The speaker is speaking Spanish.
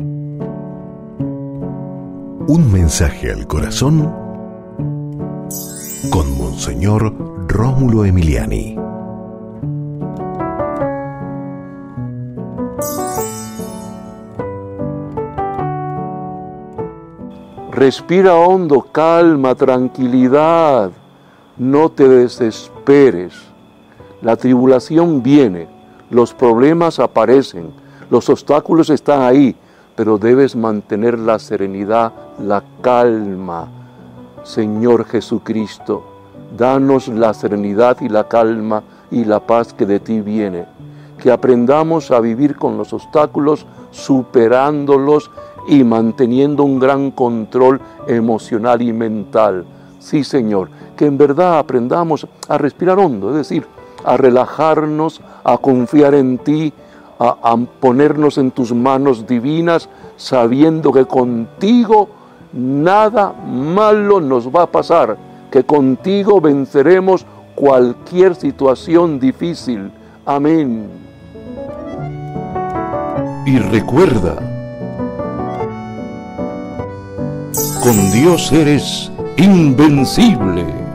Un mensaje al corazón con Monseñor Rómulo Emiliani. Respira hondo, calma, tranquilidad. No te desesperes. La tribulación viene, los problemas aparecen, los obstáculos están ahí, pero debes mantener la serenidad, la calma. Señor Jesucristo, danos la serenidad y la calma y la paz que de ti viene. Que aprendamos a vivir con los obstáculos, superándolos y manteniendo un gran control emocional y mental. Sí, Señor, que en verdad aprendamos a respirar hondo, es decir, a relajarnos, a confiar en ti, a, ponernos en tus manos divinas, sabiendo que contigo nada malo nos va a pasar, que contigo venceremos cualquier situación difícil. Amén. Y recuerda, con Dios eres invencible.